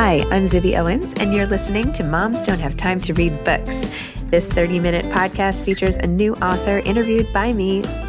Hi, I'm Zibby Owens, and you're listening to Moms Don't Have Time to Read Books. This 30 minute podcast features a new author interviewed by me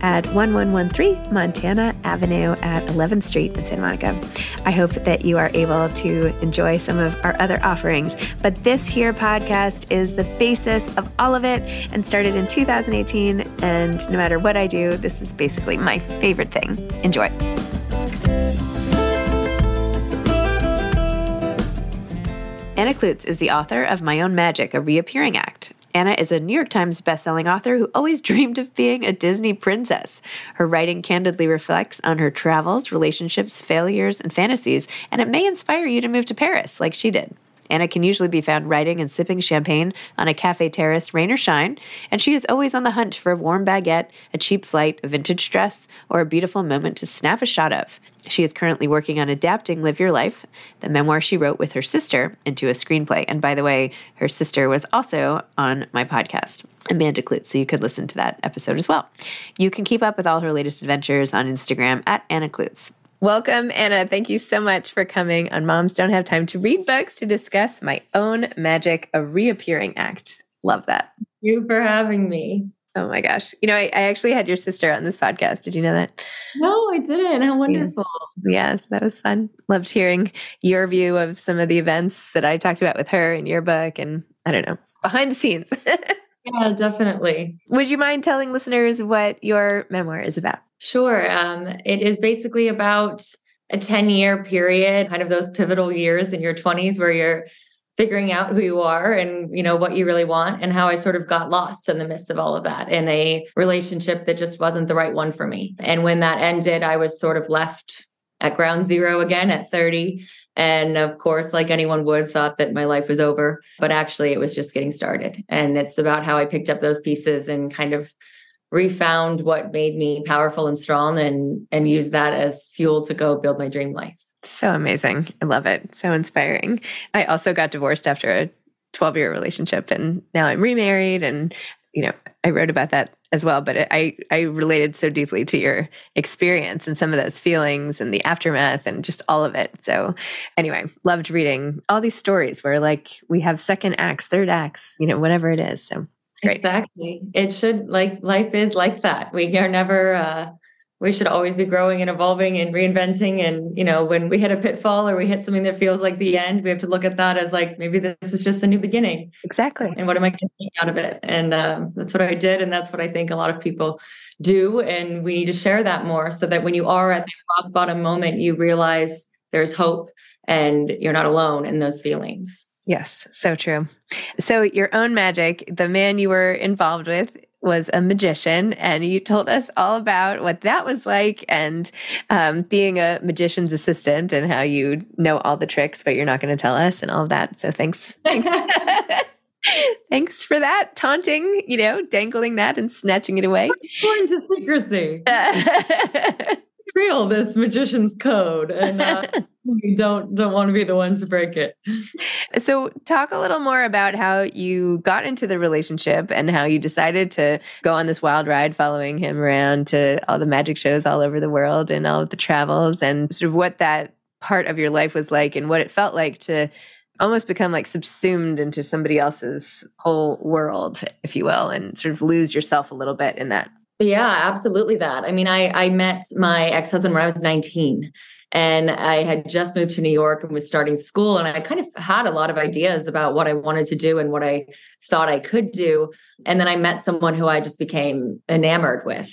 at 1113 Montana Avenue at 11th Street in Santa Monica. I hope that you are able to enjoy some of our other offerings. But this here podcast is the basis of all of it and started in 2018. And no matter what I do, this is basically my favorite thing. Enjoy. Anna Kloots is the author of My Own Magic, a reappearing act. Anna is a New York Times bestselling author who always dreamed of being a Disney princess. Her writing candidly reflects on her travels, relationships, failures, and fantasies, and it may inspire you to move to Paris like she did. Anna can usually be found writing and sipping champagne on a cafe terrace, rain or shine, and she is always on the hunt for a warm baguette, a cheap flight, a vintage dress, or a beautiful moment to snap a shot of. She is currently working on adapting Live Your Life, the memoir she wrote with her sister, into a screenplay. And by the way, her sister was also on my podcast, Amanda Kloots, so you could listen to that episode as well. You can keep up with all her latest adventures on Instagram at Anna Kloots. Welcome, Anna. Thank you so much for coming on Moms Don't Have Time to Read Books to discuss my own magic, a reappearing act. Love that. Thank you for having me. Oh my gosh. You know, I, I, actually had your sister on this podcast. Did you know that? No, I didn't. How wonderful. Yeah. Yes, that was fun. Loved hearing your view of some of the events that I talked about with her in your book and I don't know, behind the scenes. yeah, definitely. Would you mind telling listeners what your memoir is about? Sure. Um, it is basically about a 10 year period, kind of those pivotal years in your 20s where you're figuring out who you are and you know what you really want and how I sort of got lost in the midst of all of that in a relationship that just wasn't the right one for me. And when that ended, I was sort of left at ground zero again at 30 and of course like anyone would thought that my life was over but actually it was just getting started and it's about how I picked up those pieces and kind of refound what made me powerful and strong and and use that as fuel to go build my dream life. So amazing. I love it. So inspiring. I also got divorced after a 12 year relationship and now I'm remarried and you know, I wrote about that as well, but I I related so deeply to your experience and some of those feelings and the aftermath and just all of it. So anyway, loved reading all these stories where like we have second acts, third acts, you know, whatever it is. So it's Great. Exactly. It should like life is like that. We are never uh we should always be growing and evolving and reinventing. And, you know, when we hit a pitfall or we hit something that feels like the end, we have to look at that as like, maybe this is just a new beginning. Exactly. And what am I take out of it? And um, that's what I did. And that's what I think a lot of people do. And we need to share that more so that when you are at the rock bottom moment, you realize there's hope and you're not alone in those feelings. Yes, so true. So, your own magic, the man you were involved with was a magician, and you told us all about what that was like and um, being a magician's assistant and how you know all the tricks, but you're not going to tell us and all of that. So, thanks. Thanks. Thanks for that taunting, you know, dangling that and snatching it away. Sworn to secrecy. Real, this magician's code, and uh, you don't don't want to be the one to break it. So, talk a little more about how you got into the relationship and how you decided to go on this wild ride, following him around to all the magic shows all over the world and all of the travels, and sort of what that part of your life was like and what it felt like to almost become like subsumed into somebody else's whole world, if you will, and sort of lose yourself a little bit in that. Yeah, absolutely that. I mean, I I met my ex-husband when I was 19 and I had just moved to New York and was starting school and I kind of had a lot of ideas about what I wanted to do and what I thought I could do. And then I met someone who I just became enamored with.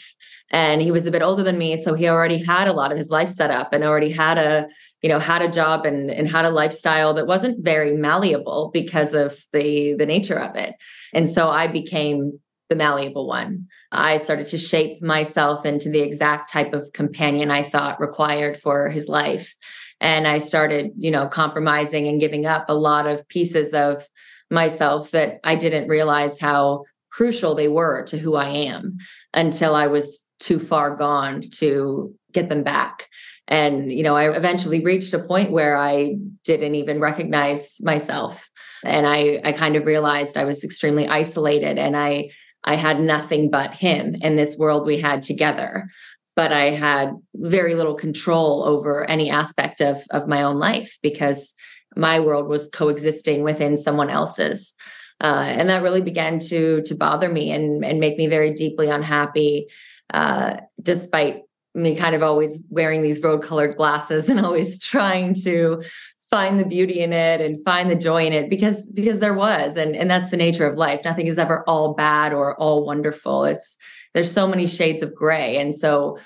And he was a bit older than me, so he already had a lot of his life set up and already had a you know had a job and and had a lifestyle that wasn't very malleable because of the the nature of it and so i became the malleable one. I started to shape myself into the exact type of companion i thought required for his life. And i started you know compromising and giving up a lot of pieces of myself that i didn't realize how crucial they were to who i am until i was too far gone to get them back. And, you know, I eventually reached a point where I didn't even recognize myself. And I, I kind of realized I was extremely isolated and I, I had nothing but him in this world we had together. But I had very little control over any aspect of, of my own life because my world was coexisting within someone else's. Uh, and that really began to to bother me and and make me very deeply unhappy uh, despite me kind of always wearing these road colored glasses and always trying to find the beauty in it and find the joy in it because because there was and and that's the nature of life. Nothing is ever all bad or all wonderful. It's there's so many shades of gray. And so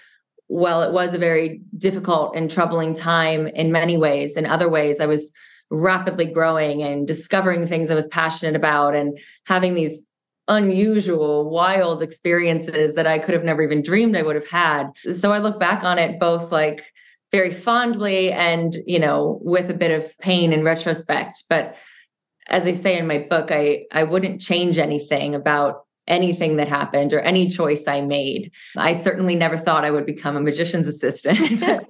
while it was a very difficult and troubling time in many ways in other ways i was rapidly growing and discovering things i was passionate about and having these unusual, wild experiences that I could have never even dreamed I would have had. So I look back on it both like very fondly and, you know, with a bit of pain in retrospect. But as I say in my book, I I wouldn't change anything about anything that happened or any choice I made. I certainly never thought I would become a magician's assistant.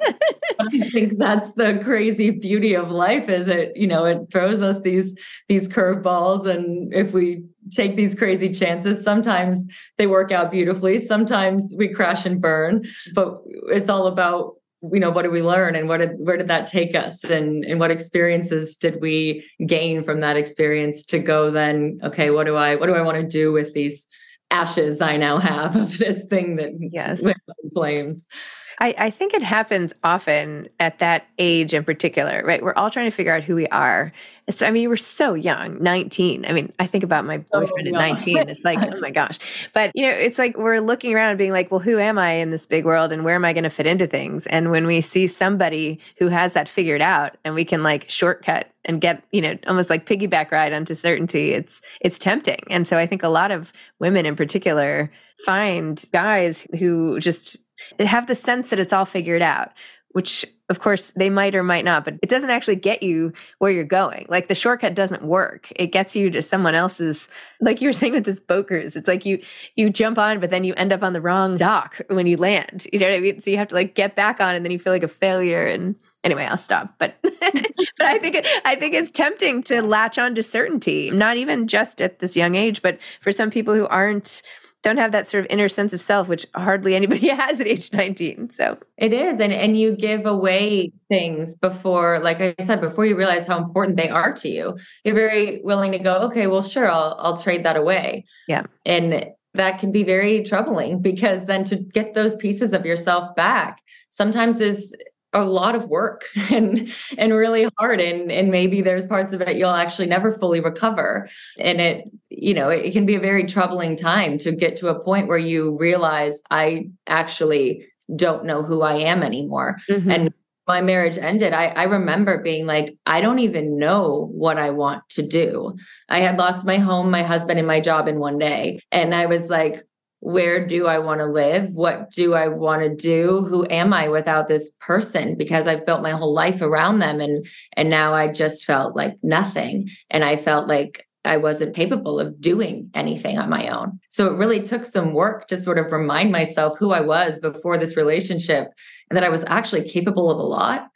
I think that's the crazy beauty of life is it, you know, it throws us these these curveballs and if we take these crazy chances, sometimes they work out beautifully, sometimes we crash and burn, but it's all about you know what did we learn and what did where did that take us? And and what experiences did we gain from that experience to go then okay what do i what do i want to do with these ashes i now have of this thing that yes flames I, I think it happens often at that age in particular, right? We're all trying to figure out who we are. So, I mean, were so young, 19. I mean, I think about my so boyfriend young. at 19. It's like, oh my gosh. But, you know, it's like we're looking around and being like, well, who am I in this big world and where am I going to fit into things? And when we see somebody who has that figured out and we can like shortcut and get, you know, almost like piggyback ride onto certainty, it's it's tempting. And so I think a lot of women in particular find guys who just have the sense that it's all figured out, which of course they might or might not, but it doesn't actually get you where you're going. Like the shortcut doesn't work. It gets you to someone else's, like you were saying with this cruise. It's like you you jump on, but then you end up on the wrong dock when you land. You know what I mean? So you have to like get back on and then you feel like a failure. And anyway, I'll stop. But but I think I think it's tempting to latch on to certainty, not even just at this young age, but for some people who aren't don't have that sort of inner sense of self, which hardly anybody has at age 19. So it is. And, and you give away things before, like I said, before you realize how important they are to you. You're very willing to go, okay, well, sure, I'll, I'll trade that away. Yeah. And that can be very troubling because then to get those pieces of yourself back sometimes is a lot of work and and really hard and and maybe there's parts of it you'll actually never fully recover. And it you know it can be a very troubling time to get to a point where you realize i actually don't know who i am anymore. Mm-hmm. and my marriage ended I, I remember being like i don't even know what i want to do. I had lost my home my husband and my job in one day. And i was like where do I want to live? What do I want to do? Who am I without this person? Because I've built my whole life around them and and now I just felt like nothing and I felt like I wasn't capable of doing anything on my own. So it really took some work to sort of remind myself who I was before this relationship and that I was actually capable of a lot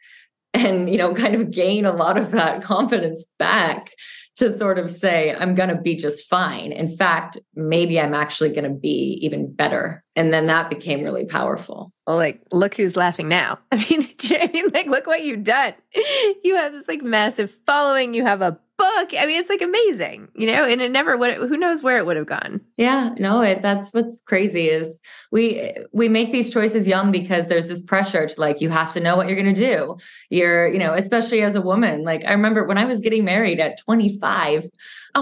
and you know kind of gain a lot of that confidence back to sort of say, I'm going to be just fine. In fact, maybe I'm actually going to be even better. And then that became really powerful. Well, like, look who's laughing now. I mean, I mean, like, look what you've done. You have this like massive following. You have a book. I mean, it's like amazing, you know, and it never would, who knows where it would have gone. Yeah, no, it, that's what's crazy is we, we make these choices young because there's this pressure to like, you have to know what you're going to do. You're, you know, especially as a woman, like I remember when I was getting married at 25,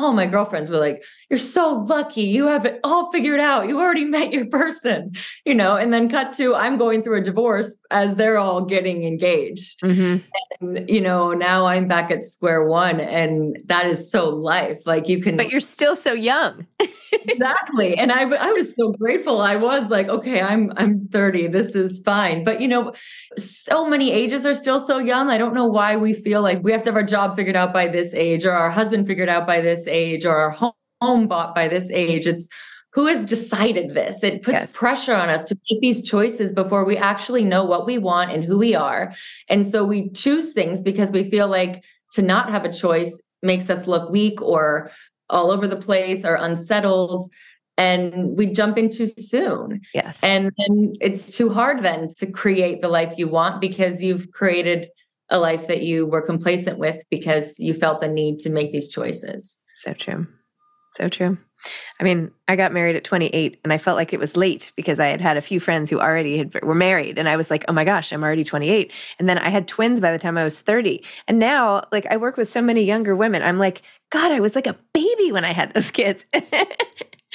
all my girlfriends were like, You're so lucky. You have it all figured out. You already met your person, you know, and then cut to I'm going through a divorce as they're all getting engaged. Mm-hmm. And, you know, now I'm back at square one. And that is so life. Like you can. But you're still so young. exactly. And I, I was so grateful. I was like, okay, I'm I'm 30. This is fine. But you know, so many ages are still so young. I don't know why we feel like we have to have our job figured out by this age or our husband figured out by this age or our home bought by this age. It's who has decided this? It puts yes. pressure on us to make these choices before we actually know what we want and who we are. And so we choose things because we feel like to not have a choice makes us look weak or all over the place or unsettled and we jump in too soon. Yes. And then it's too hard then to create the life you want because you've created a life that you were complacent with because you felt the need to make these choices. So true. So true. I mean, I got married at 28 and I felt like it was late because I had had a few friends who already had, were married and I was like, "Oh my gosh, I'm already 28." And then I had twins by the time I was 30. And now, like I work with so many younger women. I'm like, "God, I was like a baby when I had those kids."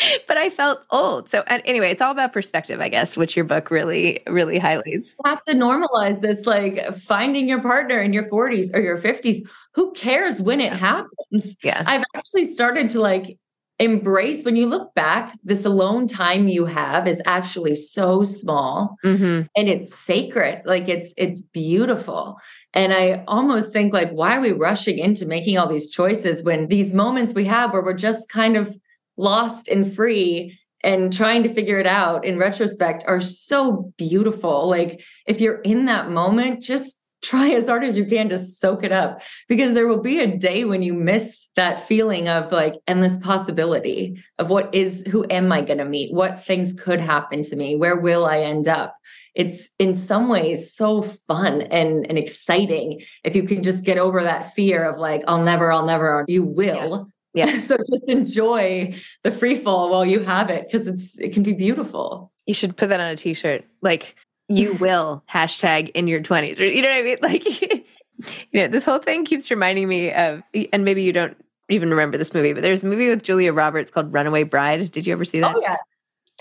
but I felt old. So anyway, it's all about perspective, I guess, which your book really, really highlights. You have to normalize this, like finding your partner in your 40s or your 50s. Who cares when it happens? Yeah. I've actually started to like embrace when you look back, this alone time you have is actually so small mm-hmm. and it's sacred. Like it's it's beautiful. And I almost think like, why are we rushing into making all these choices when these moments we have where we're just kind of lost and free and trying to figure it out in retrospect are so beautiful. Like if you're in that moment, just try as hard as you can to soak it up because there will be a day when you miss that feeling of like endless possibility of what is who am I going to meet? What things could happen to me? Where will I end up? It's in some ways so fun and, and exciting if you can just get over that fear of like, I'll never, I'll never, you will. Yeah. so just enjoy the free fall while you have it because it's it can be beautiful. You should put that on a t-shirt. Like you will hashtag in your 20s. Or you know what I mean? Like you know, this whole thing keeps reminding me of and maybe you don't even remember this movie, but there's a movie with Julia Roberts called Runaway Bride. Did you ever see that? Oh yeah.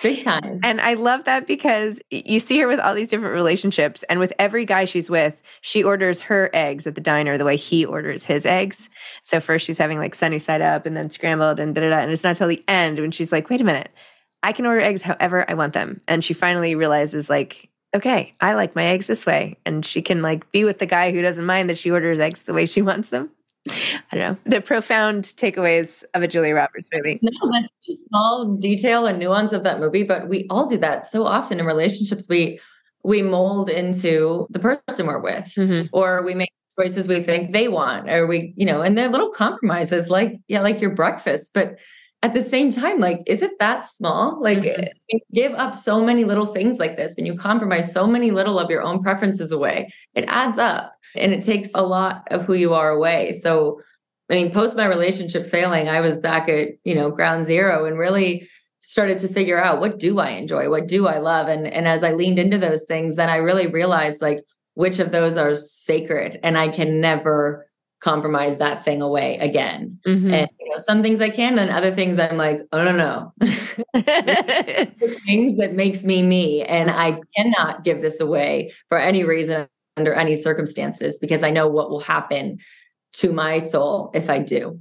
Big time. And I love that because you see her with all these different relationships. And with every guy she's with, she orders her eggs at the diner the way he orders his eggs. So first she's having like sunny side up and then scrambled and da da da. And it's not till the end when she's like, wait a minute, I can order eggs however I want them. And she finally realizes, like, okay, I like my eggs this way. And she can like be with the guy who doesn't mind that she orders eggs the way she wants them. I don't know, the profound takeaways of a Julia Roberts movie. No, that's just small detail and nuance of that movie, but we all do that so often in relationships. We we mold into the person we're with, mm-hmm. or we make choices we think they want, or we, you know, and they're little compromises like, yeah, like your breakfast. But at the same time, like, is it that small? Like, mm-hmm. give up so many little things like this when you compromise so many little of your own preferences away, it adds up and it takes a lot of who you are away. So, I mean, post my relationship failing, I was back at, you know, ground zero and really started to figure out what do I enjoy? What do I love? And and as I leaned into those things, then I really realized like which of those are sacred and I can never compromise that thing away again. Mm-hmm. And you know, some things I can, and other things I'm like, oh no, no. things that makes me me. And I cannot give this away for any reason under any circumstances because I know what will happen to my soul if I do.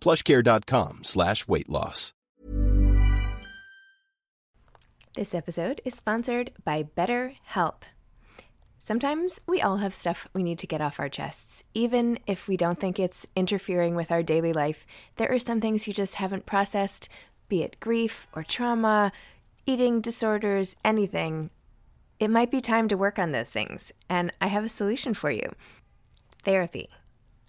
plushcare.com slash weight loss. This episode is sponsored by BetterHelp. Sometimes we all have stuff we need to get off our chests. Even if we don't think it's interfering with our daily life, there are some things you just haven't processed, be it grief or trauma, eating disorders, anything. It might be time to work on those things, and I have a solution for you therapy.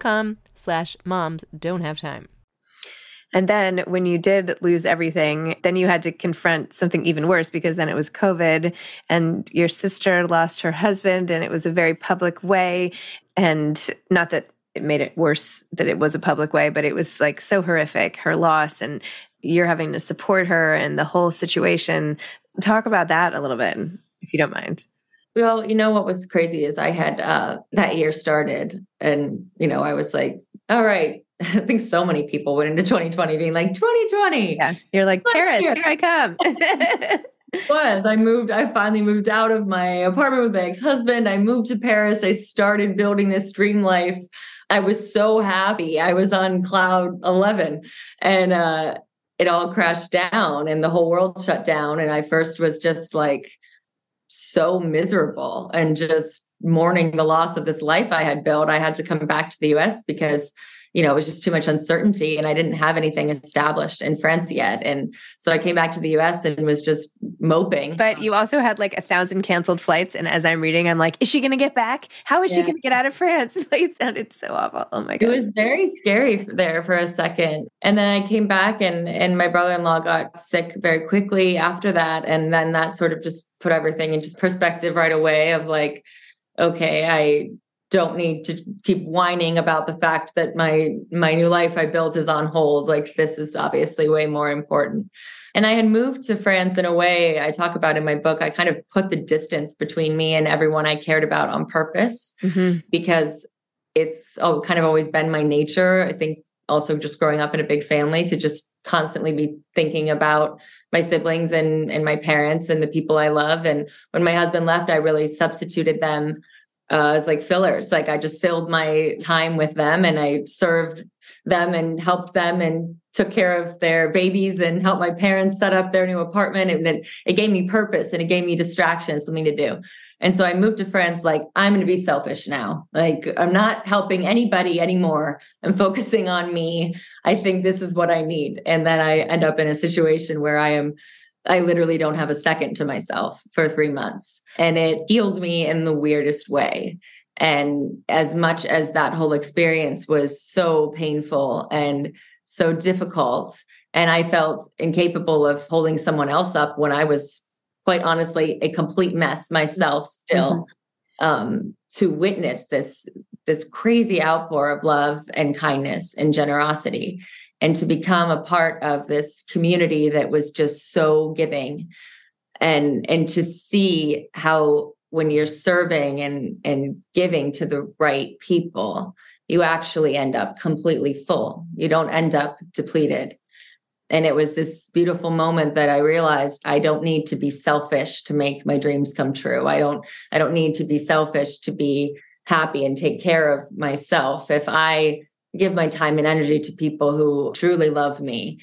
com slash moms don't have time. And then when you did lose everything, then you had to confront something even worse because then it was COVID and your sister lost her husband and it was a very public way. And not that it made it worse that it was a public way, but it was like so horrific, her loss and you're having to support her and the whole situation. Talk about that a little bit, if you don't mind. Well, you know what was crazy is I had uh, that year started, and you know I was like, all right. I think so many people went into 2020 being like 2020. Yeah, you're like Paris, here. here I come. was I moved? I finally moved out of my apartment with my ex-husband. I moved to Paris. I started building this dream life. I was so happy. I was on cloud 11, and uh, it all crashed down, and the whole world shut down. And I first was just like so miserable and just mourning the loss of this life I had built. I had to come back to the US because you know, it was just too much uncertainty and I didn't have anything established in France yet. And so I came back to the US and was just moping. But you also had like a thousand canceled flights. And as I'm reading, I'm like, is she going to get back? How is yeah. she going to get out of France? Like, it sounded so awful. Oh my God. It was very scary there for a second. And then I came back and, and my brother-in-law got sick very quickly after that. And then that sort of just put everything into perspective right away of like, okay, I don't need to keep whining about the fact that my my new life I built is on hold. Like this is obviously way more important. And I had moved to France in a way I talk about in my book. I kind of put the distance between me and everyone I cared about on purpose mm-hmm. because it's oh, kind of always been my nature. I think also just growing up in a big family to just constantly be thinking about my siblings and and my parents and the people I love. And when my husband left, I really substituted them uh, as like fillers. Like I just filled my time with them and I served them and helped them and took care of their babies and helped my parents set up their new apartment. And it, it gave me purpose and it gave me distraction, something to do. And so I moved to France like, I'm going to be selfish now. Like, I'm not helping anybody anymore. I'm focusing on me. I think this is what I need. And then I end up in a situation where I am, I literally don't have a second to myself for three months. And it healed me in the weirdest way. And as much as that whole experience was so painful and so difficult, and I felt incapable of holding someone else up when I was quite honestly a complete mess myself still mm-hmm. um, to witness this this crazy outpour of love and kindness and generosity and to become a part of this community that was just so giving. And and to see how when you're serving and and giving to the right people you actually end up completely full. You don't end up depleted. And it was this beautiful moment that i realized i don't need to be selfish to make my dreams come true. I don't i don't need to be selfish to be happy and take care of myself. If i give my time and energy to people who truly love me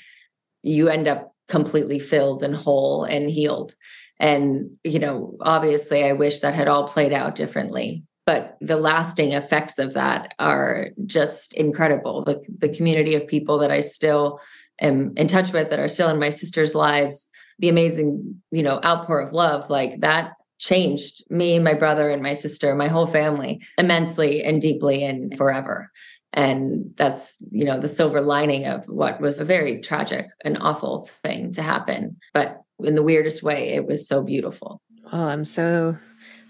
you end up completely filled and whole and healed. And you know obviously i wish that had all played out differently but the lasting effects of that are just incredible. The, the community of people that i still am in touch with that are still in my sister's lives the amazing you know outpour of love like that changed me my brother and my sister my whole family immensely and deeply and forever and that's you know the silver lining of what was a very tragic and awful thing to happen but in the weirdest way it was so beautiful oh i'm so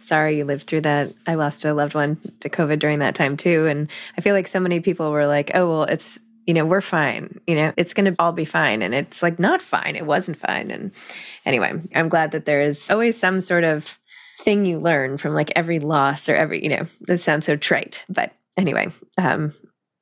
sorry you lived through that i lost a loved one to covid during that time too and i feel like so many people were like oh well it's you know, we're fine. You know, it's going to all be fine. And it's like not fine. It wasn't fine. And anyway, I'm glad that there is always some sort of thing you learn from like every loss or every, you know, that sounds so trite. But anyway, um,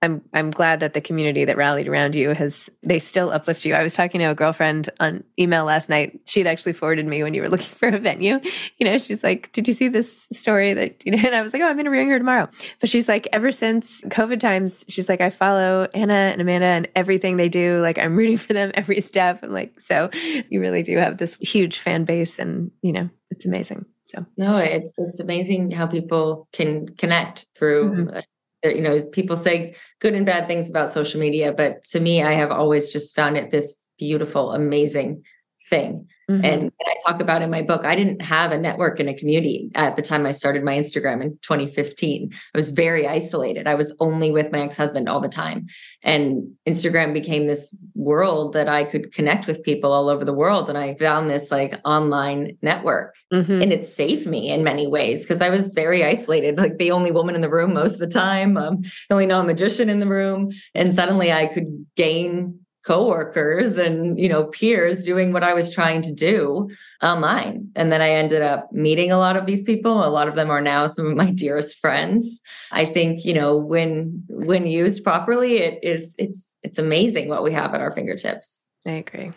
I'm I'm glad that the community that rallied around you has they still uplift you. I was talking to a girlfriend on email last night. She had actually forwarded me when you were looking for a venue. You know, she's like, "Did you see this story that you know?" And I was like, "Oh, I'm interviewing her tomorrow." But she's like, ever since COVID times, she's like, I follow Anna and Amanda and everything they do. Like, I'm rooting for them every step. I'm like, so you really do have this huge fan base, and you know, it's amazing. So no, it's it's amazing how people can connect through mm-hmm you know people say good and bad things about social media but to me i have always just found it this beautiful amazing thing Mm-hmm. And, and, I talk about in my book, I didn't have a network and a community at the time I started my Instagram in 2015. I was very isolated. I was only with my ex husband all the time. And Instagram became this world that I could connect with people all over the world. And I found this like online network. Mm-hmm. And it saved me in many ways because I was very isolated, like the only woman in the room most of the time, um, the only non magician in the room. And suddenly I could gain coworkers and you know peers doing what I was trying to do online. And then I ended up meeting a lot of these people. A lot of them are now some of my dearest friends. I think you know when when used properly it is it's it's amazing what we have at our fingertips. I agree.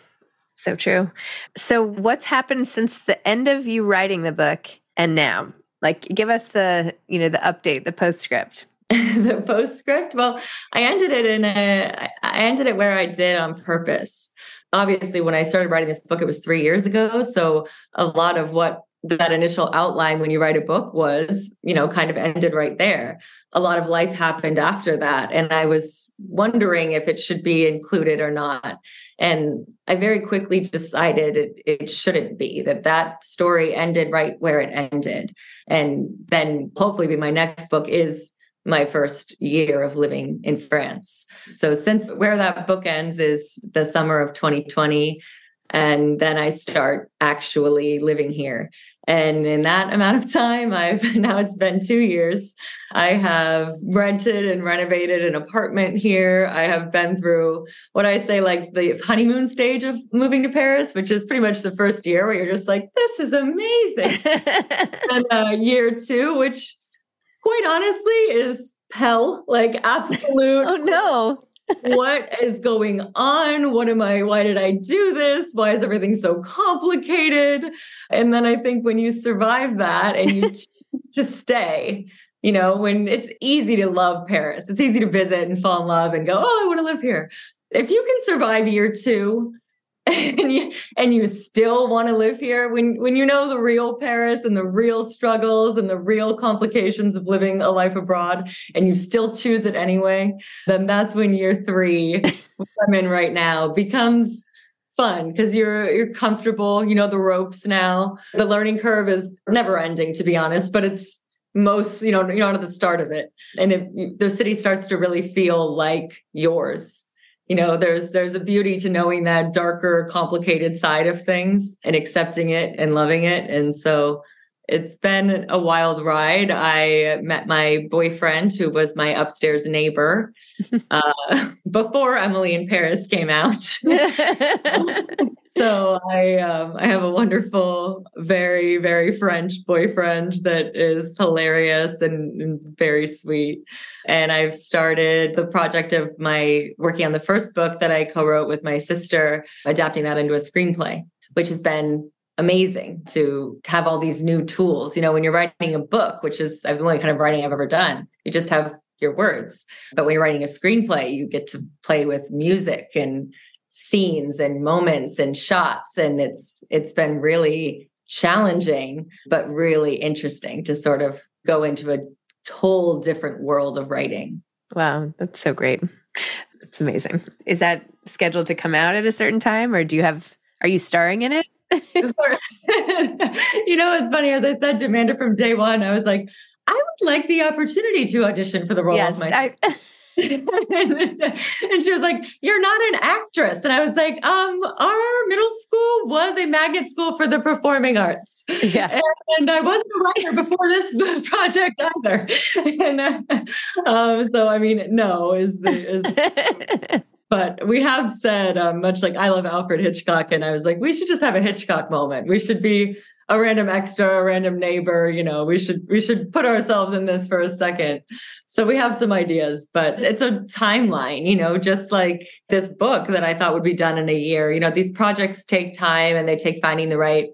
So true. So what's happened since the end of you writing the book and now? Like give us the you know the update the postscript the postscript. Well i ended it in a i ended it where i did on purpose. Obviously when i started writing this book it was three years ago. So a lot of what that initial outline when you write a book was you know kind of ended right there. A lot of life happened after that and i was wondering if it should be included or not. And i very quickly decided it, it shouldn't be that that story ended right where it ended. And then hopefully be my next book is my first year of living in France. So since where that book ends is the summer of 2020 and then I start actually living here. And in that amount of time, I've now it's been two years. I have rented and renovated an apartment here. I have been through what I say, like the honeymoon stage of moving to Paris, which is pretty much the first year where you're just like, this is amazing. and uh, year two, which quite honestly is hell, like absolute. oh no. what is going on? What am I? Why did I do this? Why is everything so complicated? And then I think when you survive that and you choose to stay, you know, when it's easy to love Paris, it's easy to visit and fall in love and go, oh, I want to live here. if you can survive year two and you and you still want to live here? When when you know the real paris and the real struggles and the real complications of living a life abroad and you still choose it anyway then that's when year three i'm in right now becomes fun because you're you're comfortable you know the ropes now. The learning curve is never ending to be honest but it's most you know you're not at the start of it. And if the city starts to really feel like yours you know there's there's a beauty to knowing that darker complicated side of things and accepting it and loving it. And so it's been a wild ride. I met my boyfriend who was my upstairs neighbor uh, before emily in paris came out so I um, I have a wonderful, very very French boyfriend that is hilarious and, and, very sweet. And I've started the project of my working on the first book that I co-wrote with my sister, adapting that into a screenplay, which has been amazing to have all these new tools. You know, when you're writing a book, which is the only kind of writing I've ever done, you just have your words. But when you're writing a screenplay, you get to play with music and scenes and moments and shots and it's it's been really challenging but really interesting to sort of go into a whole different world of writing. Wow that's so great. That's amazing. Is that scheduled to come out at a certain time or do you have are you starring in it? You know it's funny? As i said to amanda from day one. I was like i would like the opportunity to audition for the role yes, of my I- and she was like, You're not an actress. And I was like, Um, our middle school was a magnet school for the performing arts. Yeah. And, and I wasn't a writer before this project either. And uh, um, so, I mean, no, is the, is but we have said um, much like I love Alfred Hitchcock, and I was like, we should just have a Hitchcock moment. We should be a random extra, a random neighbor. You know, we should we should put ourselves in this for a second. So we have some ideas, but it's a timeline. You know, just like this book that I thought would be done in a year. You know, these projects take time, and they take finding the right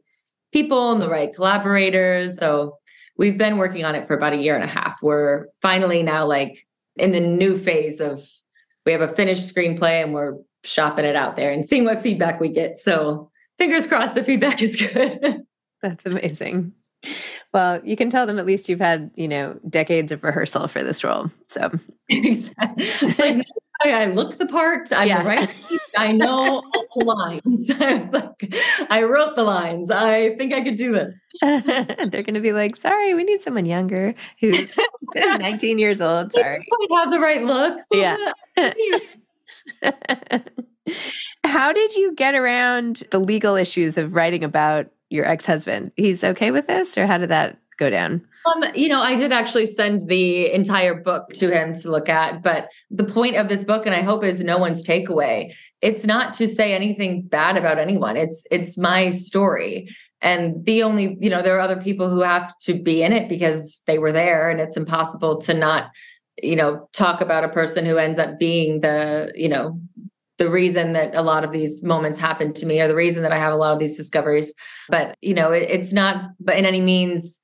people and the right collaborators. So we've been working on it for about a year and a half. We're finally now like in the new phase of we have a finished screenplay and we're shopping it out there and seeing what feedback we get. So fingers crossed the feedback is good. That's amazing. Well, you can tell them at least you've had, you know, decades of rehearsal for this role. So exactly. Like, I look the part. I'm yeah. right. I know all the lines. I, like, I wrote the lines. I think I could do this. They're going to be like, sorry, we need someone younger who's 19 years old. Sorry. have the right look. Yeah. How did you get around the legal issues of writing about your ex-husband. He's okay with this or how did that go down? Um, you know, I did actually send the entire book to him to look at, but the point of this book and I hope is no one's takeaway. It's not to say anything bad about anyone. It's it's my story. And the only, you know, there are other people who have to be in it because they were there and it's impossible to not you know talk about a person who ends up being the you know the reason that a lot of these moments happen to me or the reason that I have a lot of these discoveries. But, you know, it, it's not but in any means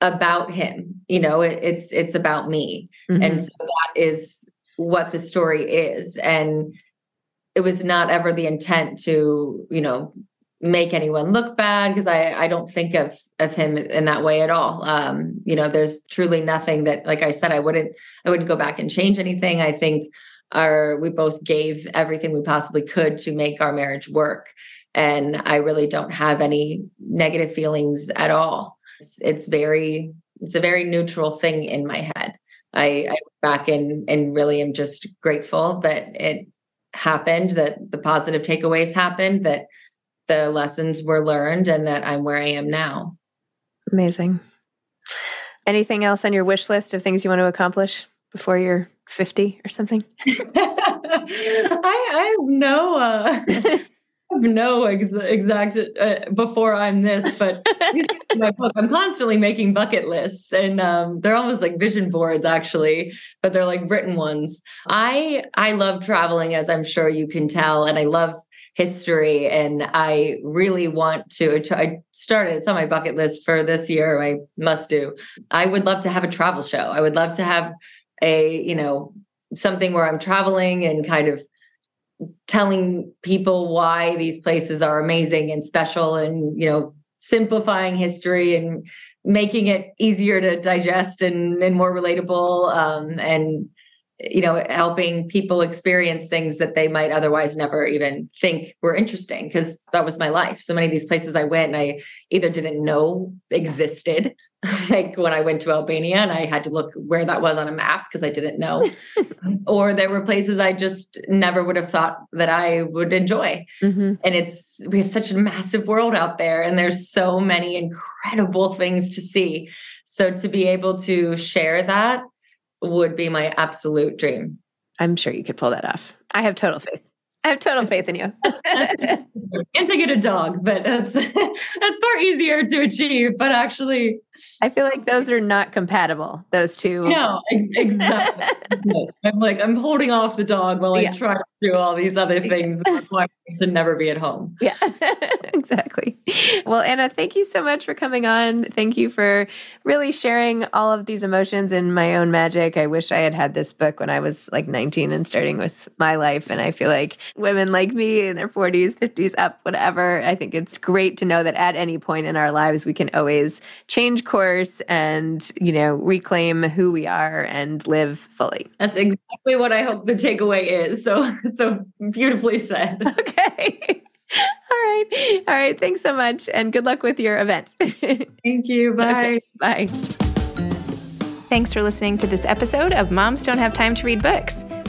about him. You know, it, it's it's about me. Mm-hmm. And so that is what the story is. And it was not ever the intent to, you know, make anyone look bad because I, I don't think of of him in that way at all. Um, you know, there's truly nothing that, like I said, I wouldn't I wouldn't go back and change anything. I think our we both gave everything we possibly could to make our marriage work. And i really don't have any negative feelings at all. It's, it's very it's a very neutral thing in my head. I i back in and really am just grateful that it happened that the positive takeaways happened that the lessons were learned and that i'm where i am now. Amazing. Anything else on your wish list of things you want to accomplish before you're 50 or something? I, I have no, uh, have no ex- exact uh, before I'm this, but my book, I'm constantly making bucket lists, and um, they're almost like vision boards, actually, but they're like written ones. I I love traveling, as I'm sure you can tell, and I love history, and I really want to. I started it's on my bucket list for this year. I must do. I would love to have a travel show. I would love to have a you know something where i'm traveling and kind of telling people why these places are amazing and special and you know simplifying history and making it easier to digest and, and more relatable um, and you know helping people experience things that they might otherwise never even think were interesting because that was my life. So many of these places i went and i either didn't know existed like when i went to albania and i had to look where that was on a map because i didn't know or there were places i just never would have thought that i would enjoy mm-hmm. and it's we have such a massive world out there and there's so many incredible things to see so to be able to share that would be my absolute dream. I'm sure you could pull that off. I have total faith. I have total faith in you. and to get a dog, but that's that's far easier to achieve. But actually, I feel like those are not compatible. Those two. No, exactly. I'm like I'm holding off the dog while I yeah. try to do all these other things to never be at home. Yeah, exactly. Well, Anna, thank you so much for coming on. Thank you for really sharing all of these emotions and my own magic. I wish I had had this book when I was like 19 and starting with my life. And I feel like women like me in their 40s, 50s, up, whatever, I think it's great to know that at any point in our lives, we can always change course and, you know, reclaim who we are and live fully. That's exactly what I hope the takeaway is. So, so beautifully said. Okay. All right. All right. Thanks so much. And good luck with your event. Thank you. Bye. Okay, bye. Thanks for listening to this episode of Moms Don't Have Time to Read Books.